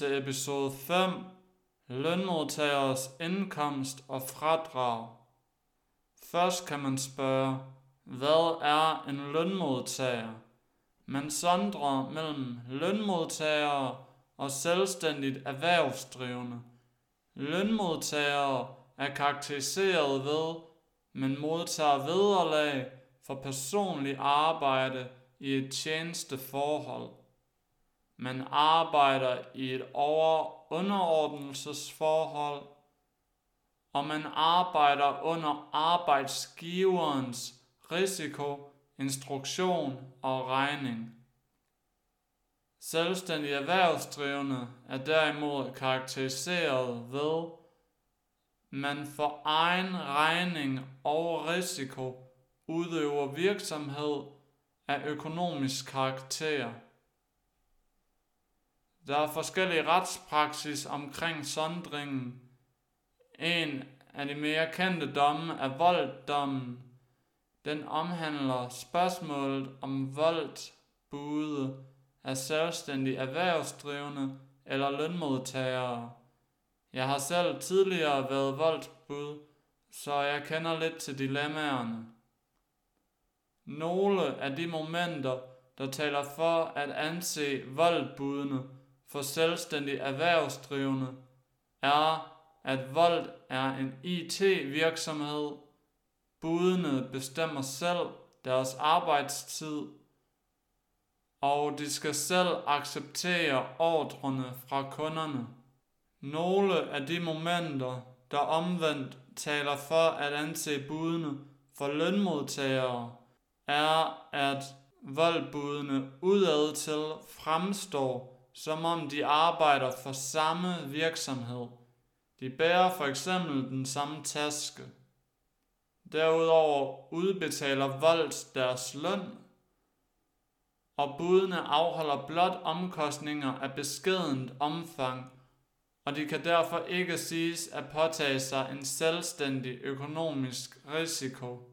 Til episode 5. lønmodtageres indkomst og fradrag. Først kan man spørge, hvad er en lønmodtager? Man sondrer mellem lønmodtagere og selvstændigt erhvervsdrivende. Lønmodtagere er karakteriseret ved, man modtager vederlag for personlig arbejde i et tjenesteforhold. Man arbejder i et over underordnelsesforhold, og man arbejder under arbejdsgiverens risiko, instruktion og regning. Selvstændige erhvervsdrivende er derimod karakteriseret ved, man for egen regning og risiko udøver virksomhed af økonomisk karakter. Der er forskellige retspraksis omkring sondringen. En af de mere kendte domme er volddommen. Den omhandler spørgsmålet om voldbude af selvstændige erhvervsdrivende eller lønmodtagere. Jeg har selv tidligere været voldbud, så jeg kender lidt til dilemmaerne. Nogle af de momenter, der taler for at anse voldbudene for selvstændig erhvervsdrivende, er, at vold er en IT-virksomhed. Budene bestemmer selv deres arbejdstid, og de skal selv acceptere ordrene fra kunderne. Nogle af de momenter, der omvendt taler for at anse budene for lønmodtagere, er, at voldbudene udadtil fremstår som om de arbejder for samme virksomhed. De bærer for eksempel den samme taske. Derudover udbetaler Volds deres løn, og budene afholder blot omkostninger af beskedent omfang, og de kan derfor ikke siges at påtage sig en selvstændig økonomisk risiko.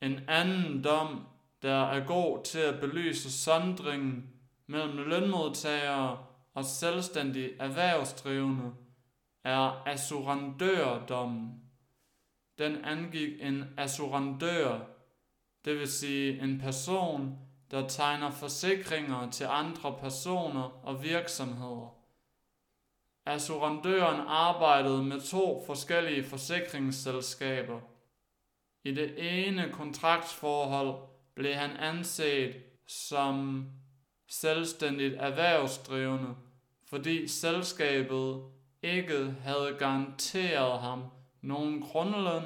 En anden dom der er god til at belyse sondringen mellem lønmodtagere og selvstændige erhvervsdrivende, er assurandørdommen. Den angik en assurandør, det vil sige en person, der tegner forsikringer til andre personer og virksomheder. Assurandøren arbejdede med to forskellige forsikringsselskaber. I det ene kontraktsforhold blev han anset som selvstændigt erhvervsdrivende, fordi selskabet ikke havde garanteret ham nogen grundløn.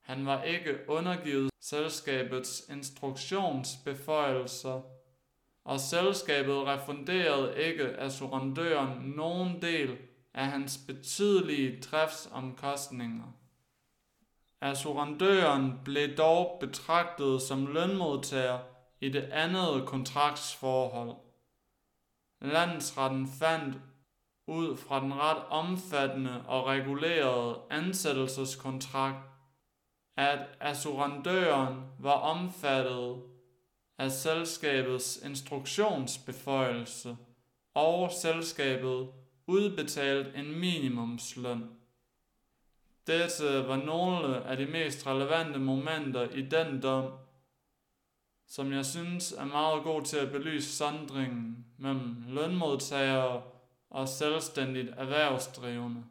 Han var ikke undergivet selskabets instruktionsbeføjelser, og selskabet refunderede ikke assurandøren nogen del af hans betydelige driftsomkostninger. Assurandøren blev dog betragtet som lønmodtager i det andet kontraktsforhold. Landsretten fandt ud fra den ret omfattende og regulerede ansættelseskontrakt, at assurandøren var omfattet af selskabets instruktionsbeføjelse, og selskabet udbetalt en minimumsløn. Dette øh, var nogle af de mest relevante momenter i den dom, som jeg synes er meget god til at belyse sondringen mellem lønmodtagere og selvstændigt erhvervsdrivende.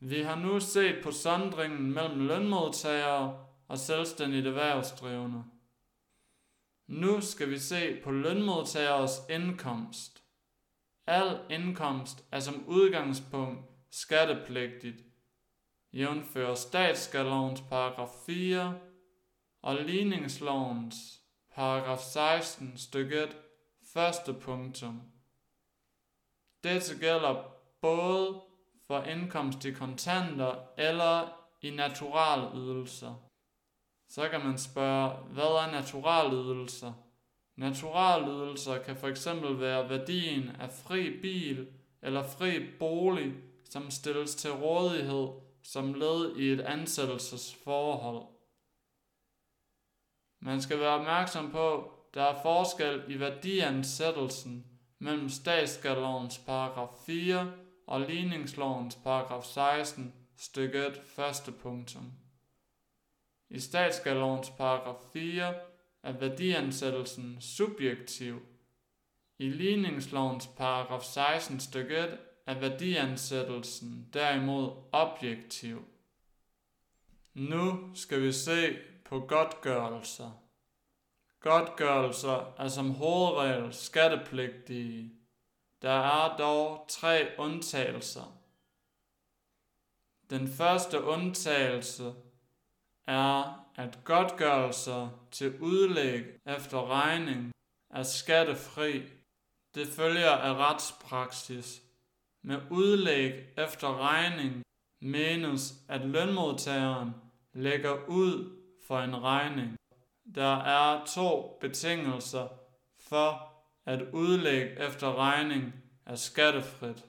Vi har nu set på sondringen mellem lønmodtagere og selvstændigt erhvervsdrivende. Nu skal vi se på lønmodtageres indkomst. Al indkomst er som udgangspunkt skattepligtigt, jævnfører statsskattelovens paragraf 4 og ligningslovens paragraf 16 stykke 1 første punktum. Dette gælder både for indkomst i kontanter eller i naturalydelser. Så kan man spørge, hvad er naturalydelser? Naturalydelser kan fx være værdien af fri bil eller fri bolig som stilles til rådighed som led i et ansættelsesforhold. Man skal være opmærksom på, der er forskel i værdiansættelsen mellem statsskattelovens paragraf 4 og ligningslovens paragraf 16 stykke 1 første punktum. I statsskattelovens paragraf 4 er værdiansættelsen subjektiv. I ligningslovens paragraf 16 stykke 1 er værdiansættelsen derimod objektiv. Nu skal vi se på godtgørelser. Godtgørelser er som hovedregel skattepligtige. Der er dog tre undtagelser. Den første undtagelse er, at godtgørelser til udlæg efter regning er skattefri. Det følger af retspraksis. Med udlæg efter regning menes, at lønmodtageren lægger ud for en regning. Der er to betingelser for, at udlæg efter regning er skattefrit.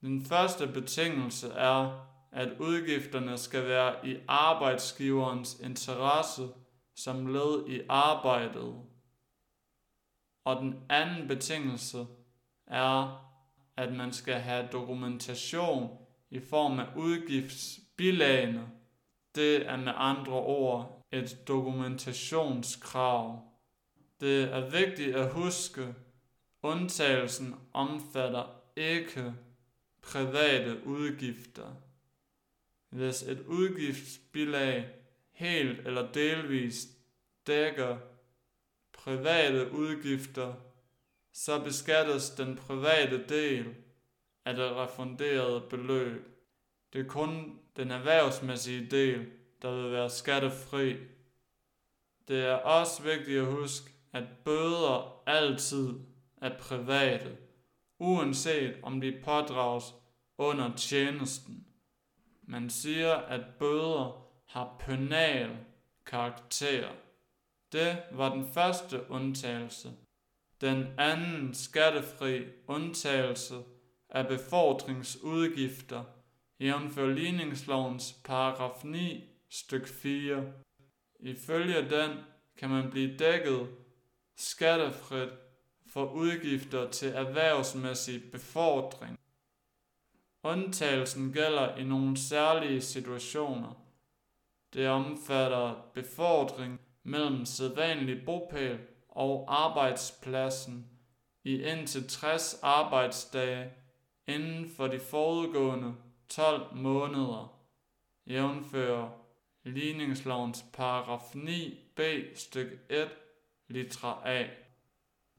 Den første betingelse er, at udgifterne skal være i arbejdsgiverens interesse som led i arbejdet. Og den anden betingelse er, at man skal have dokumentation i form af udgiftsbilagene. Det er med andre ord et dokumentationskrav. Det er vigtigt at huske, undtagelsen omfatter ikke private udgifter. Hvis et udgiftsbilag helt eller delvist dækker private udgifter, så beskattes den private del af det refunderede beløb. Det er kun den erhvervsmæssige del, der vil være skattefri. Det er også vigtigt at huske, at bøder altid er private, uanset om de pådrages under tjenesten. Man siger, at bøder har penal karakter. Det var den første undtagelse. Den anden skattefri undtagelse af befordringsudgifter, jævnfør ligningslovens paragraf 9 styk 4. Ifølge den kan man blive dækket skattefrit for udgifter til erhvervsmæssig befordring. Undtagelsen gælder i nogle særlige situationer. Det omfatter befordring mellem sædvanlig bopæl og arbejdspladsen i indtil 60 arbejdsdage inden for de forudgående 12 måneder, jævnfører ligningslovens paragraf 9b stykke 1 litra A.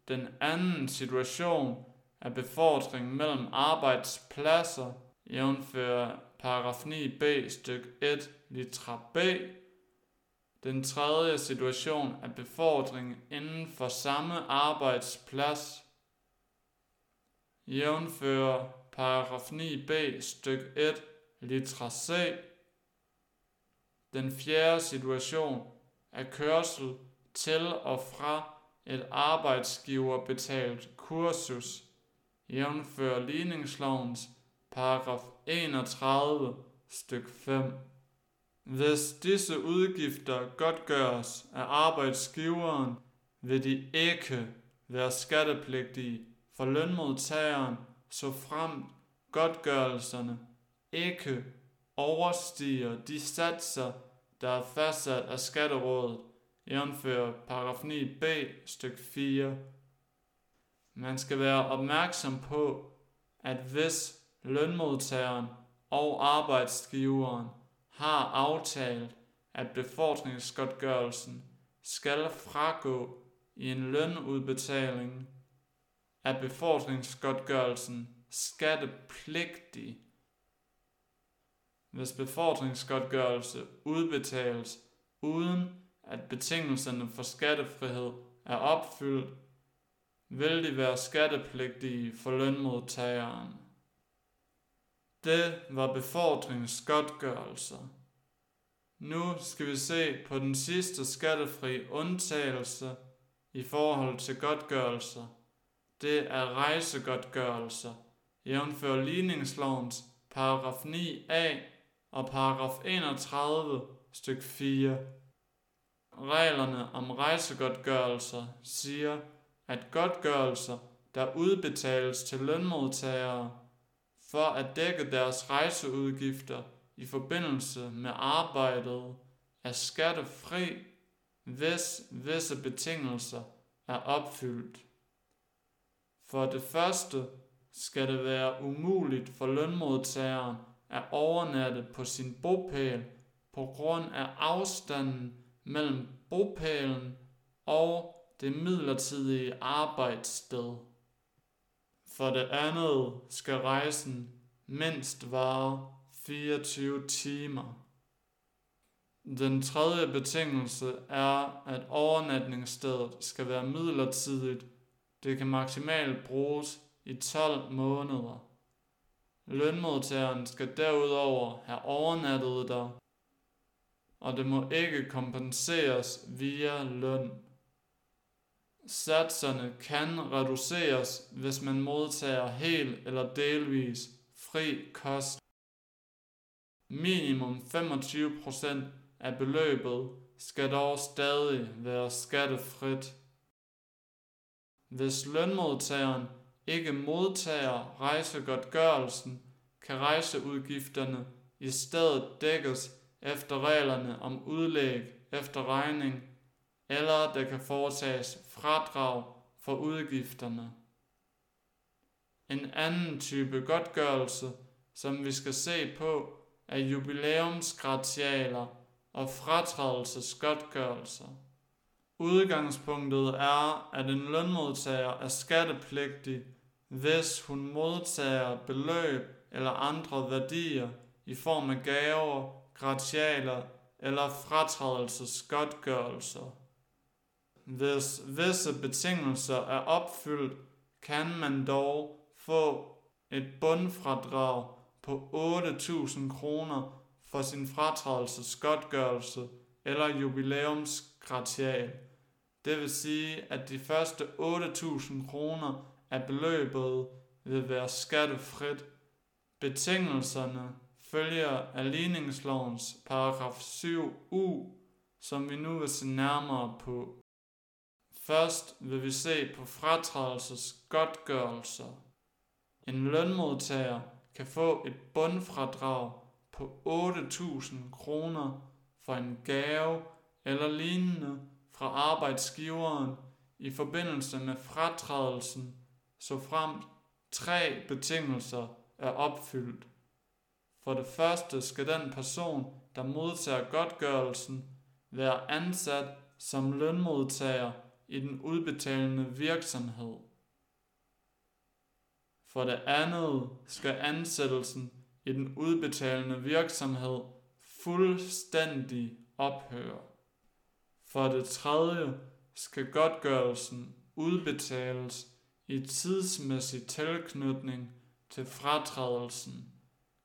Den anden situation er befordring mellem arbejdspladser, jævnfører paragraf 9b stykke 1 litra B. Den tredje situation er befordring inden for samme arbejdsplads, jævnfører paragraf 9b stykke 1 litra C. Den fjerde situation er kørsel til og fra et arbejdsgiverbetalt kursus, jævnfører ligningslovens paragraf 31 styk 5. Hvis disse udgifter godtgøres af arbejdsgiveren, vil de ikke være skattepligtige for lønmodtageren, så frem godtgørelserne ikke overstiger de satser, der er fastsat af Skatterådet, jævnfører paragraf 9b stykke 4. Man skal være opmærksom på, at hvis lønmodtageren og arbejdsgiveren har aftalt, at befordringsgodtgørelsen skal fragå i en lønudbetaling, er befordringsgodtgørelsen skattepligtig hvis befordringsgodtgørelse udbetales uden at betingelserne for skattefrihed er opfyldt, vil de være skattepligtige for lønmodtageren. Det var befordringsgodtgørelser. Nu skal vi se på den sidste skattefri undtagelse i forhold til godtgørelser. Det er rejsegodtgørelser, jævnfør ligningslovens paragraf 9a og paragraf 31 styk 4. reglerne om rejsegodtgørelser siger, at godtgørelser, der udbetales til lønmodtagere for at dække deres rejseudgifter i forbindelse med arbejdet, er skattefri, hvis visse betingelser er opfyldt. For det første skal det være umuligt for lønmodtageren at overnatte på sin bopæl på grund af afstanden mellem bopælen og det midlertidige arbejdssted. For det andet skal rejsen mindst vare 24 timer. Den tredje betingelse er, at overnatningsstedet skal være midlertidigt. Det kan maksimalt bruges i 12 måneder. Lønmodtageren skal derudover have overnattet der, og det må ikke kompenseres via løn. Satserne kan reduceres, hvis man modtager helt eller delvis fri kost. Minimum 25% af beløbet skal dog stadig være skattefrit. Hvis lønmodtageren ikke modtager rejsegodtgørelsen, kan rejseudgifterne i stedet dækkes efter reglerne om udlæg efter regning, eller der kan foretages fradrag for udgifterne. En anden type godtgørelse, som vi skal se på, er jubilæumsgratialer og fratrædelsesgodtgørelser. Udgangspunktet er, at en lønmodtager er skattepligtig, hvis hun modtager beløb eller andre værdier i form af gaver, gratialer eller fratrædelsesgodtgørelser. Hvis visse betingelser er opfyldt, kan man dog få et bundfradrag på 8.000 kroner for sin fratrædelsesgodtgørelse eller jubilæumsgratial. Det vil sige, at de første 8.000 kroner af beløbet vil være skattefrit. Betingelserne følger af ligningslovens paragraf 7u, som vi nu vil se nærmere på. Først vil vi se på fratrædelsesgodtgørelser. En lønmodtager kan få et bundfradrag på 8.000 kroner for en gave eller lignende fra arbejdsgiveren i forbindelse med fratrædelsen, så frem tre betingelser er opfyldt. For det første skal den person, der modtager godtgørelsen, være ansat som lønmodtager i den udbetalende virksomhed. For det andet skal ansættelsen i den udbetalende virksomhed fuldstændig ophøre. For det tredje skal godtgørelsen udbetales i tidsmæssig tilknytning til fratrædelsen.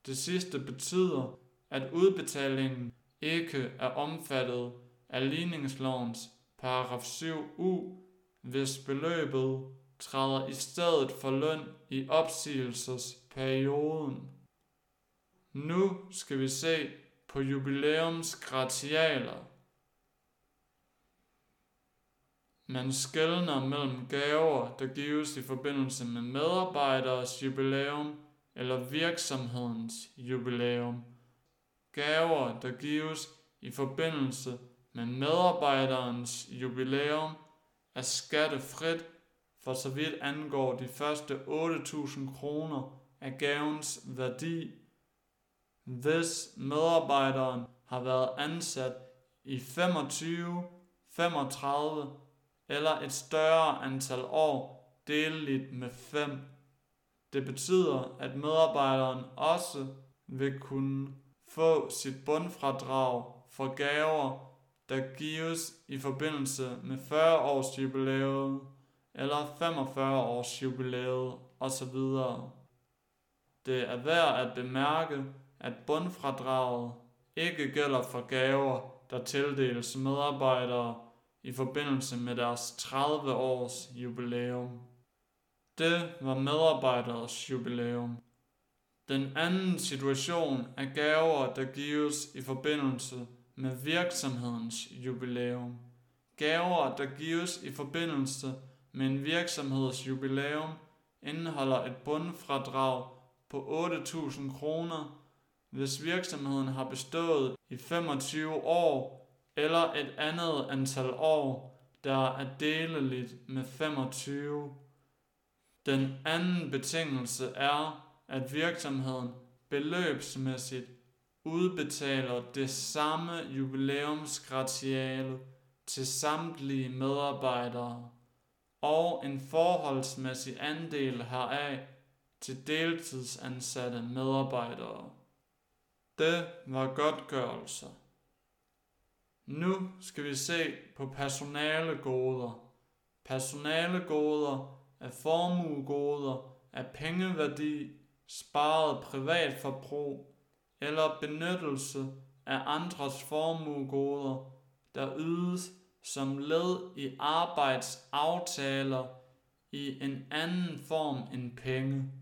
Det sidste betyder, at udbetalingen ikke er omfattet af ligningslovens paragraf 7u, hvis beløbet træder i stedet for løn i opsigelsesperioden. Nu skal vi se på jubilæumsgratialer. Man skældner mellem gaver, der gives i forbindelse med medarbejderes jubilæum eller virksomhedens jubilæum. Gaver, der gives i forbindelse men medarbejderens jubilæum, er skattefrit for så vidt angår de første 8.000 kroner af gavens værdi, hvis medarbejderen har været ansat i 25, 35 eller et større antal år deleligt med 5. Det betyder, at medarbejderen også vil kunne få sit bundfradrag for gaver, der gives i forbindelse med 40 års jubilæet eller 45 års jubilæet osv. Det er værd at bemærke, at bundfradraget ikke gælder for gaver, der tildeles medarbejdere i forbindelse med deres 30 års jubilæum. Det var medarbejderes jubilæum. Den anden situation er gaver, der gives i forbindelse med virksomhedens jubilæum. Gaver, der gives i forbindelse med en virksomheds jubilæum, indeholder et bundfradrag på 8.000 kroner, hvis virksomheden har bestået i 25 år eller et andet antal år, der er deleligt med 25. Den anden betingelse er, at virksomheden beløbsmæssigt udbetaler det samme jubilæumsgratiale til samtlige medarbejdere og en forholdsmæssig andel heraf til deltidsansatte medarbejdere. Det var godtgørelser. Nu skal vi se på personalegoder. Personalegoder er formuegoder af pengeværdi, sparet privatforbrug eller benyttelse af andres formuegoder, der ydes som led i arbejdsaftaler i en anden form end penge,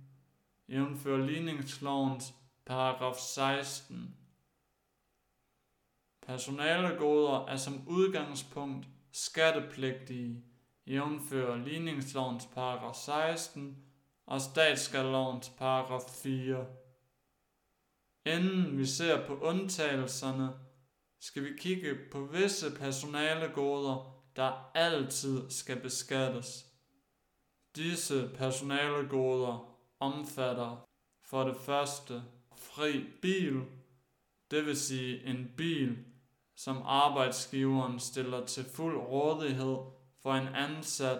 jævnfør ligningslovens paragraf 16. Personalegoder er som udgangspunkt skattepligtige, jævnfør ligningslovens paragraf 16 og statsskattelovens paragraf 4. Inden vi ser på undtagelserne, skal vi kigge på visse personalegoder, der altid skal beskattes. Disse personalegoder omfatter for det første fri bil, det vil sige en bil, som arbejdsgiveren stiller til fuld rådighed for en ansat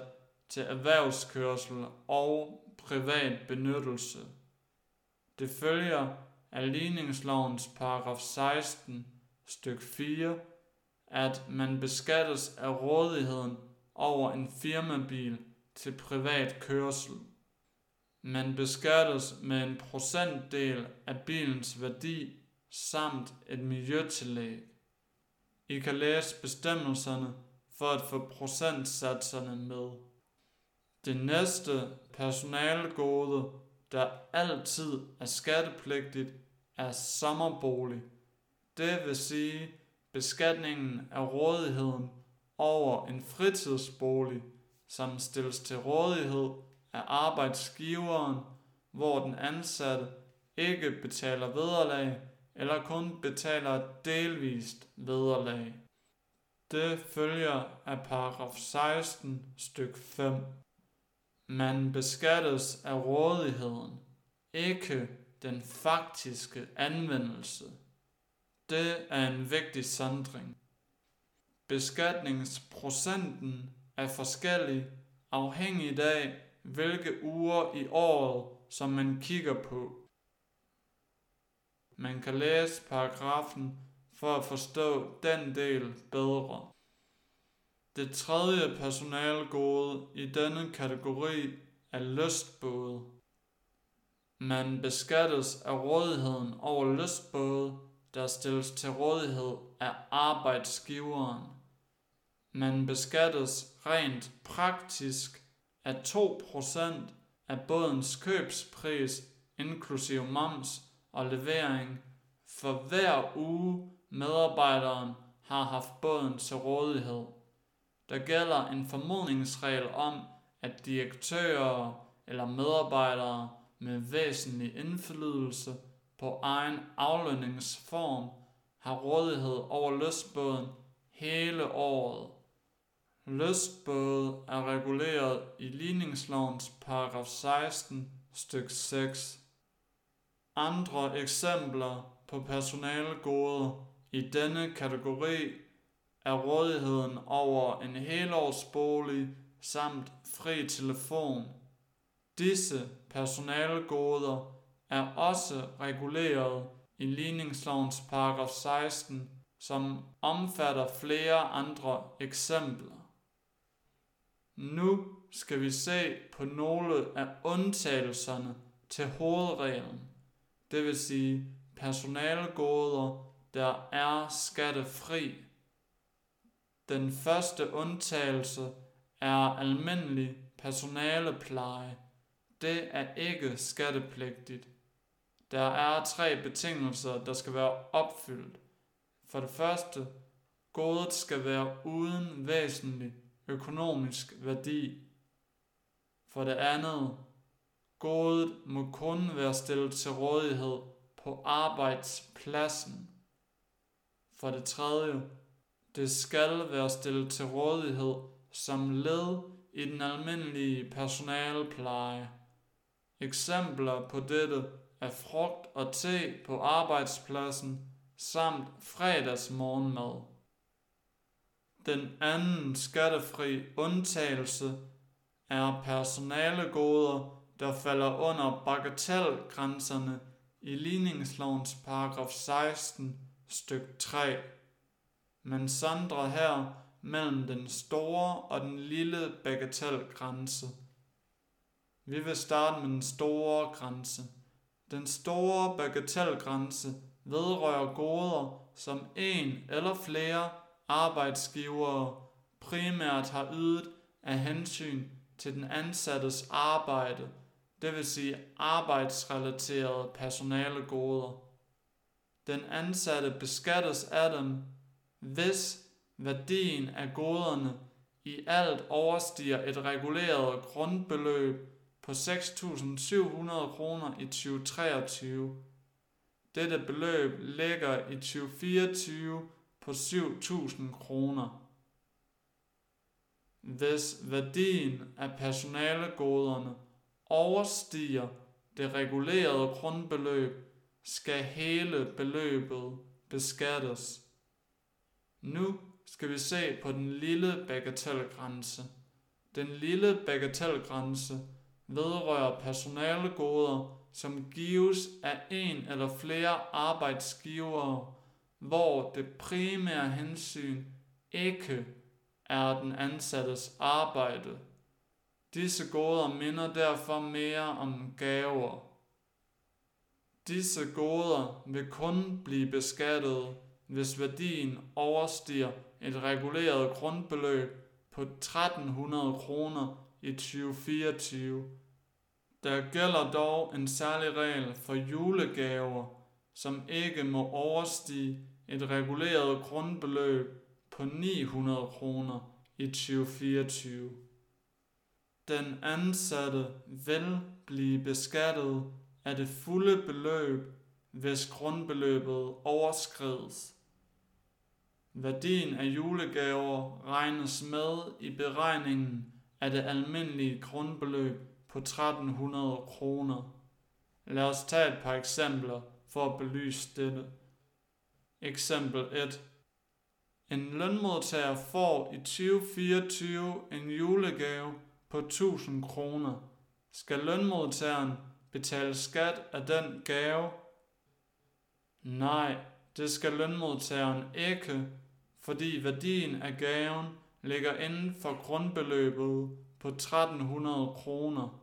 til erhvervskørsel og privat benyttelse. Det følger af ligningslovens paragraf 16 styk 4, at man beskattes af rådigheden over en firmabil til privat kørsel. Man beskattes med en procentdel af bilens værdi samt et miljøtillæg. I kan læse bestemmelserne for at få procentsatserne med. Det næste personalegode, der altid er skattepligtigt, er sommerbolig. Det vil sige beskatningen af rådigheden over en fritidsbolig, som stilles til rådighed af arbejdsgiveren, hvor den ansatte ikke betaler vederlag eller kun betaler delvist vederlag. Det følger af paragraf 16 styk 5. Man beskattes af rådigheden, ikke den faktiske anvendelse. Det er en vigtig sondring. Beskatningsprocenten er forskellig afhængig af, hvilke uger i året, som man kigger på. Man kan læse paragrafen for at forstå den del bedre. Det tredje personalgode i denne kategori er lystbåde. Man beskattes af rådigheden over lystbåde, der stilles til rådighed af arbejdsgiveren. Man beskattes rent praktisk af 2% af bådens købspris inklusive moms og levering for hver uge medarbejderen har haft båden til rådighed. Der gælder en formodningsregel om, at direktører eller medarbejdere med væsentlig indflydelse på egen aflønningsform har rådighed over lystbåden hele året. Lystbåde er reguleret i ligningslovens paragraf 16 styk 6. Andre eksempler på personalegoder i denne kategori er rådigheden over en helårsbolig samt fri telefon. Disse personalegoder er også reguleret i ligningslovens paragraf 16, som omfatter flere andre eksempler. Nu skal vi se på nogle af undtagelserne til hovedreglen, det vil sige personalegoder, der er skattefri. Den første undtagelse er almindelig personalepleje. Det er ikke skattepligtigt. Der er tre betingelser, der skal være opfyldt. For det første, godet skal være uden væsentlig økonomisk værdi. For det andet, godet må kun være stillet til rådighed på arbejdspladsen. For det tredje, det skal være stillet til rådighed som led i den almindelige personalepleje. Eksempler på dette er frugt og te på arbejdspladsen samt fredagsmorgenmad. Den anden skattefri undtagelse er personalegoder, der falder under bagatelgrænserne i ligningslovens paragraf 16 styk 3. Man Sandra her mellem den store og den lille bagatelgrænse. Vi vil starte med den store grænse. Den store bagatelgrænse vedrører goder, som en eller flere arbejdsgivere primært har ydet af hensyn til den ansattes arbejde, det vil sige arbejdsrelaterede personalegoder. Den ansatte beskattes af dem, hvis værdien af goderne i alt overstiger et reguleret grundbeløb på 6.700 kroner i 2023. Dette beløb ligger i 2024 på 7.000 kroner. Hvis værdien af personalegoderne overstiger det regulerede grundbeløb, skal hele beløbet beskattes. Nu skal vi se på den lille bagatelgrænse. Den lille bagatelgrænse vedrører personalegoder, som gives af en eller flere arbejdsgivere, hvor det primære hensyn ikke er den ansattes arbejde. Disse goder minder derfor mere om gaver. Disse goder vil kun blive beskattet, hvis værdien overstiger et reguleret grundbeløb på 1300 kroner i 2024. Der gælder dog en særlig regel for julegaver, som ikke må overstige et reguleret grundbeløb på 900 kroner i 2024. Den ansatte vil blive beskattet af det fulde beløb, hvis grundbeløbet overskrides. Værdien af julegaver regnes med i beregningen af det almindelige grundbeløb på 1300 kroner. Lad os tage et par eksempler for at belyse dette. Eksempel 1. En lønmodtager får i 2024 en julegave på 1000 kroner. Skal lønmodtageren betale skat af den gave? Nej, det skal lønmodtageren ikke, fordi værdien af gaven ligger inden for grundbeløbet på 1300 kroner.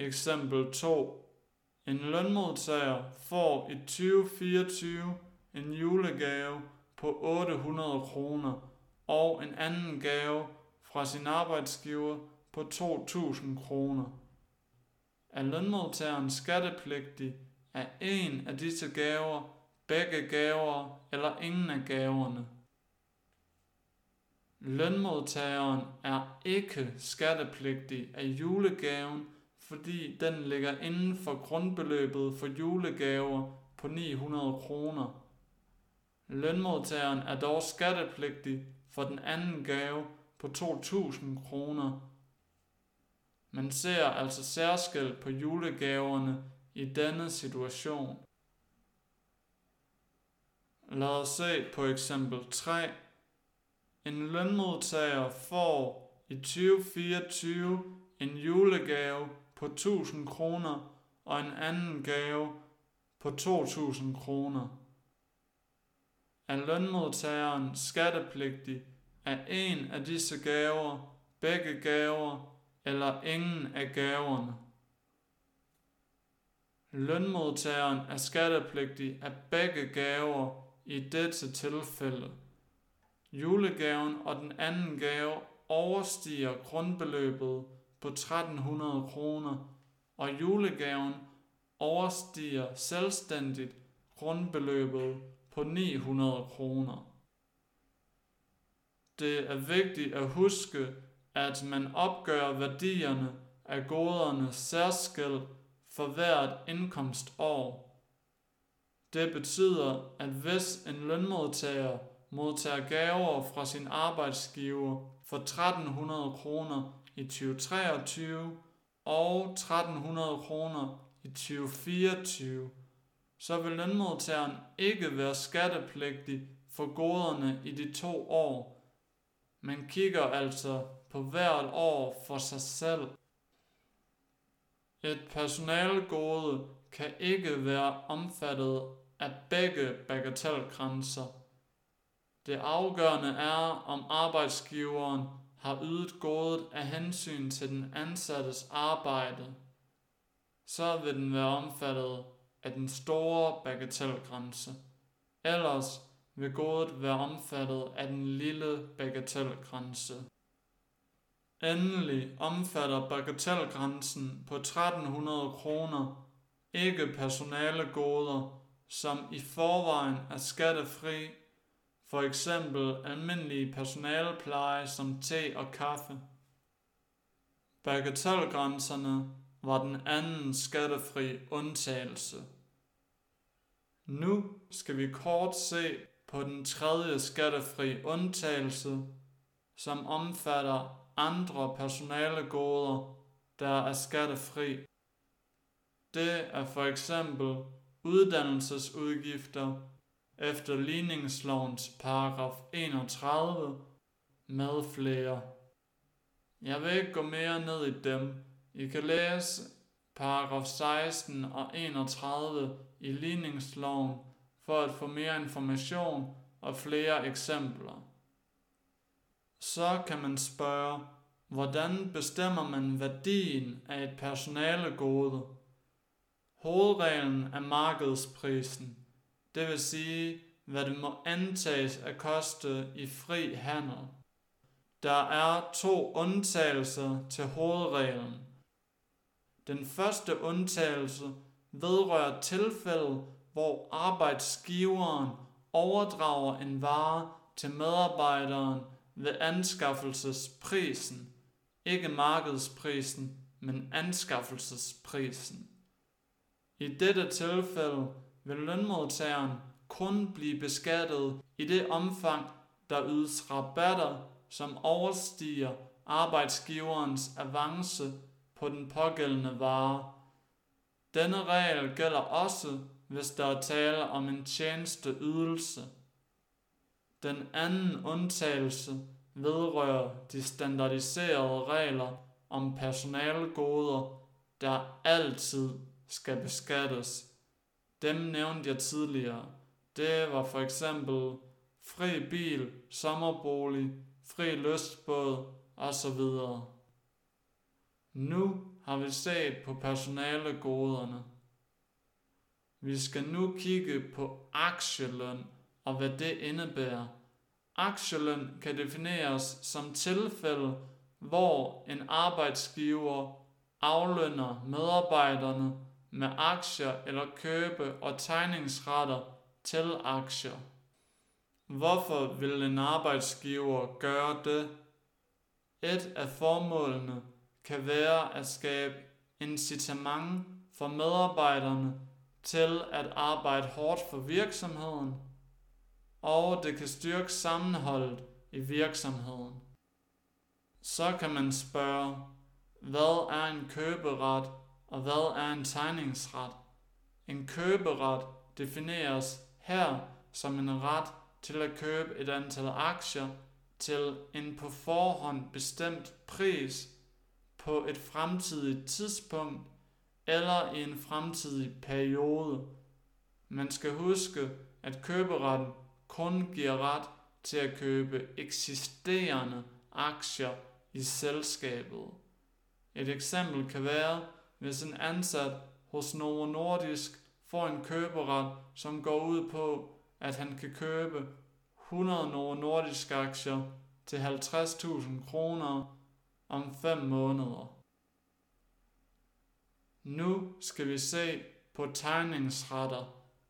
Eksempel 2. En lønmodtager får i 2024 en julegave på 800 kroner og en anden gave fra sin arbejdsgiver på 2000 kroner. Er lønmodtageren skattepligtig af en af disse gaver, begge gaver eller ingen af gaverne? Lønmodtageren er ikke skattepligtig af julegaven, fordi den ligger inden for grundbeløbet for julegaver på 900 kroner. Lønmodtageren er dog skattepligtig for den anden gave på 2.000 kroner. Man ser altså særskilt på julegaverne i denne situation. Lad os se på eksempel 3. En lønmodtager får i 2024 en julegave på 1000 kroner og en anden gave på 2000 kroner. Er lønmodtageren skattepligtig af en af disse gaver, begge gaver eller ingen af gaverne? Lønmodtageren er skattepligtig af begge gaver i dette tilfælde. Julegaven og den anden gave overstiger grundbeløbet på 1300 kroner, og julegaven overstiger selvstændigt grundbeløbet på 900 kroner. Det er vigtigt at huske, at man opgør værdierne af goderne særskilt for hvert indkomstår. Det betyder, at hvis en lønmodtager modtager gaver fra sin arbejdsgiver for 1300 kroner i 2023 og 1300 kroner i 2024, så vil lønmodtageren ikke være skattepligtig for goderne i de to år. Man kigger altså på hvert år for sig selv. Et personalegode kan ikke være omfattet af begge bagatelgrænser. Det afgørende er, om arbejdsgiveren har ydet godet af hensyn til den ansattes arbejde. Så vil den være omfattet af den store bagatelgrænse. Ellers vil godet være omfattet af den lille bagatelgrænse. Endelig omfatter bagatelgrænsen på 1300 kroner ikke personalegoder, som i forvejen er skattefri, for eksempel almindelige personalepleje som te og kaffe. Bagatelgrænserne var den anden skattefri undtagelse. Nu skal vi kort se på den tredje skattefri undtagelse, som omfatter andre personalegoder, der er skattefri. Det er for eksempel uddannelsesudgifter efter ligningslovens paragraf 31 med flere. Jeg vil ikke gå mere ned i dem. I kan læse paragraf 16 og 31 i ligningsloven for at få mere information og flere eksempler. Så kan man spørge, hvordan bestemmer man værdien af et personalegode? Hovedreglen er markedsprisen, det vil sige, hvad det må antages at koste i fri handel. Der er to undtagelser til hovedreglen. Den første undtagelse vedrører tilfælde, hvor arbejdsgiveren overdrager en vare til medarbejderen ved anskaffelsesprisen, ikke markedsprisen, men anskaffelsesprisen. I dette tilfælde vil lønmodtageren kun blive beskattet i det omfang, der ydes rabatter, som overstiger arbejdsgiverens avance på den pågældende vare. Denne regel gælder også, hvis der er tale om en tjenesteydelse. Den anden undtagelse vedrører de standardiserede regler om personalegoder, der altid skal beskattes. Dem nævnte jeg tidligere. Det var for eksempel fri bil, sommerbolig, fri lystbåd osv. Nu har vi set på personalegoderne. Vi skal nu kigge på aktieløn og hvad det indebærer. Aktieløn kan defineres som tilfælde, hvor en arbejdsgiver aflønner medarbejderne med aktier eller købe- og tegningsretter til aktier. Hvorfor vil en arbejdsgiver gøre det? Et af formålene kan være at skabe incitament for medarbejderne til at arbejde hårdt for virksomheden, og det kan styrke sammenholdet i virksomheden. Så kan man spørge, hvad er en køberet og hvad er en tegningsret? En køberet defineres her som en ret til at købe et antal aktier til en på forhånd bestemt pris på et fremtidigt tidspunkt eller i en fremtidig periode. Man skal huske, at køberetten kun giver ret til at købe eksisterende aktier i selskabet. Et eksempel kan være, hvis en ansat hos Novo Nordisk får en køberet, som går ud på, at han kan købe 100 Novo Nordisk aktier til 50.000 kroner om 5 måneder. Nu skal vi se på tegningsretter.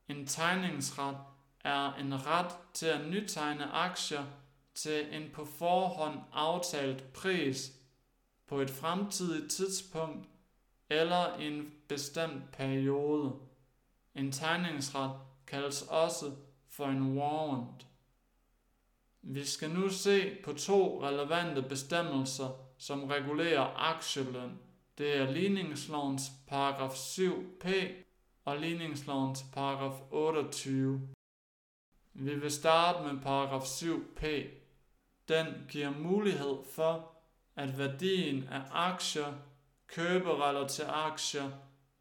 En tegningsret er en ret til at nytegne aktier til en på forhånd aftalt pris på et fremtidigt tidspunkt eller i en bestemt periode. En tegningsret kaldes også for en warrant. Vi skal nu se på to relevante bestemmelser, som regulerer aktieløn. Det er ligningslovens paragraf 7p og ligningslovens paragraf 28. Vi vil starte med paragraf 7p. Den giver mulighed for, at værdien af aktier, køberetter til aktier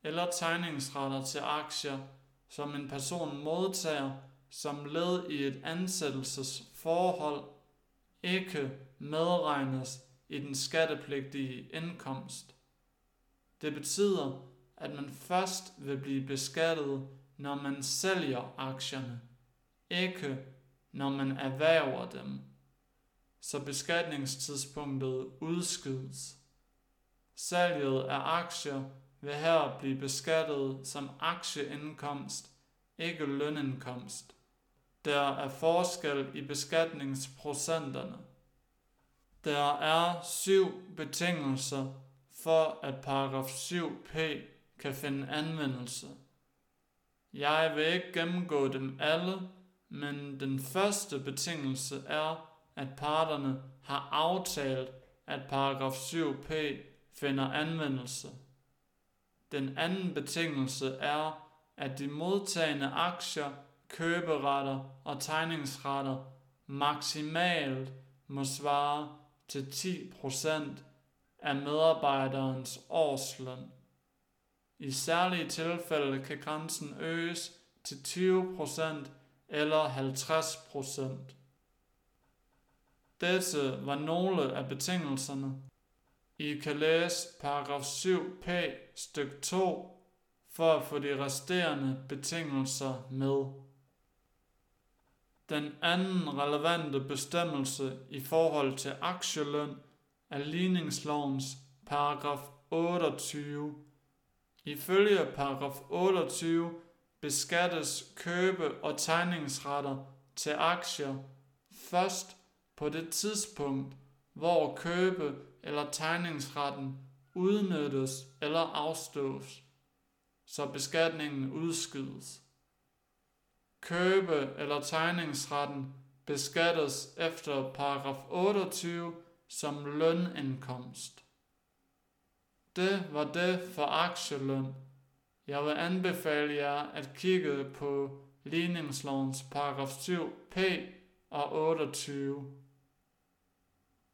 eller tegningsretter til aktier, som en person modtager som led i et ansættelsesforhold, ikke medregnes i den skattepligtige indkomst. Det betyder, at man først vil blive beskattet, når man sælger aktierne, ikke når man erhverver dem. Så beskatningstidspunktet udskydes. Salget af aktier vil her blive beskattet som aktieindkomst, ikke lønindkomst. Der er forskel i beskatningsprocenterne. Der er syv betingelser for, at paragraf 7p kan finde anvendelse. Jeg vil ikke gennemgå dem alle, men den første betingelse er, at parterne har aftalt, at paragraf 7p finder anvendelse. Den anden betingelse er, at de modtagende aktier, køberetter og tegningsretter maksimalt må svare til 10% af medarbejderens årsløn. I særlige tilfælde kan grænsen øges til 20% eller 50%. Dette var nogle af betingelserne. I kan læse paragraf 7p styk 2 for at få de resterende betingelser med. Den anden relevante bestemmelse i forhold til aktieløn er ligningslovens paragraf 28. Ifølge paragraf 28 beskattes købe- og tegningsretter til aktier først på det tidspunkt, hvor købe- eller tegningsretten udnyttes eller afstås, så beskatningen udskydes. Købe- eller tegningsretten beskattes efter paragraf 28 som lønindkomst. Det var det for aktieløn. Jeg vil anbefale jer at kigge på ligningslovens paragraf 7p og 28.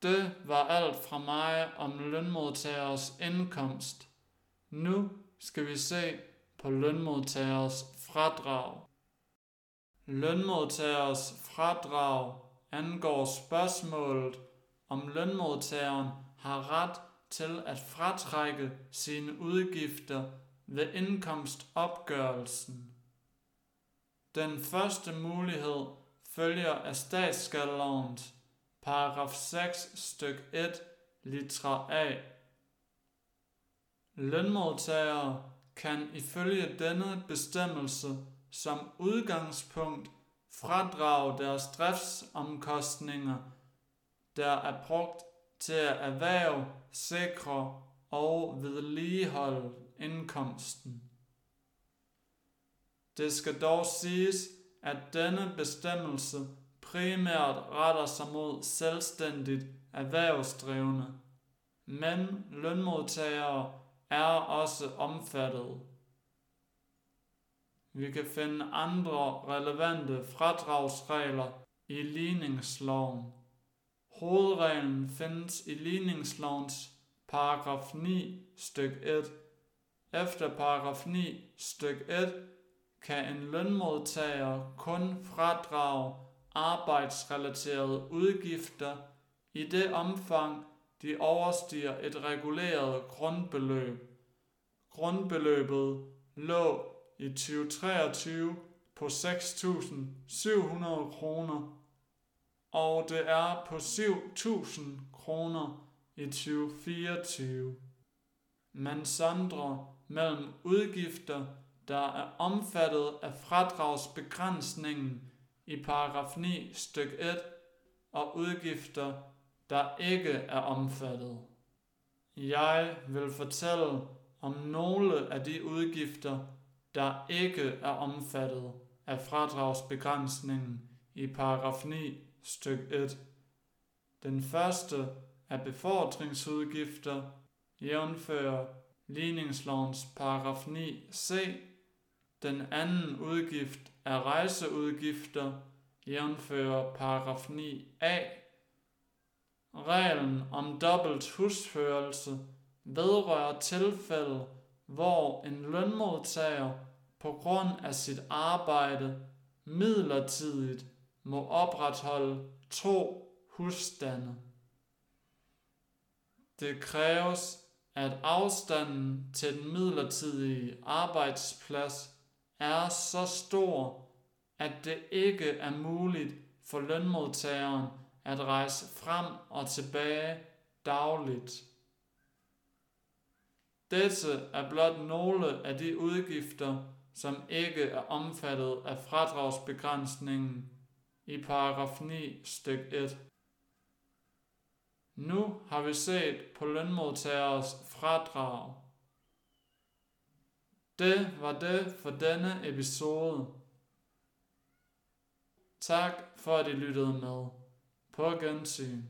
Det var alt fra mig om lønmodtagers indkomst. Nu skal vi se på lønmodtagers fradrag. Lønmodtagers fradrag angår spørgsmålet, om lønmodtageren har ret til at fratrække sine udgifter ved indkomstopgørelsen. Den første mulighed følger af statsskattelovens paragraf 6 styk 1 litra A. Lønmodtagere kan ifølge denne bestemmelse som udgangspunkt fradrage deres driftsomkostninger, der er brugt til at erhverve, sikre og vedligeholde indkomsten. Det skal dog siges, at denne bestemmelse primært retter sig mod selvstændigt erhvervsdrivende, men lønmodtagere er også omfattet. Vi kan finde andre relevante fradragsregler i ligningsloven. Hovedreglen findes i ligningslovens paragraf 9 styk 1. Efter paragraf 9 styk 1 kan en lønmodtager kun fradrage arbejdsrelaterede udgifter i det omfang, de overstiger et reguleret grundbeløb. Grundbeløbet lå i 2023 på 6.700 kroner, og det er på 7.000 kroner i 2024. Man sondrer mellem udgifter, der er omfattet af fradragsbegrænsningen i paragraf 9 styk 1 og udgifter, der ikke er omfattet. Jeg vil fortælle om nogle af de udgifter, der ikke er omfattet af fradragsbegrænsningen i paragraf 9 styk 1. Den første er befordringsudgifter, jævnfører ligningslovens paragraf 9c. Den anden udgift er rejseudgifter, jævnfører paragraf 9a. Reglen om dobbelt husførelse vedrører tilfælde, hvor en lønmodtager på grund af sit arbejde midlertidigt må opretholde to husstande. Det kræves, at afstanden til den midlertidige arbejdsplads er så stor, at det ikke er muligt for lønmodtageren at rejse frem og tilbage dagligt. Dette er blot nogle af de udgifter, som ikke er omfattet af fradragsbegrænsningen i paragraf 9 styk 1. Nu har vi set på lønmodtageres fradrag. Det var det for denne episode. Tak for at I lyttede med. På gensyn.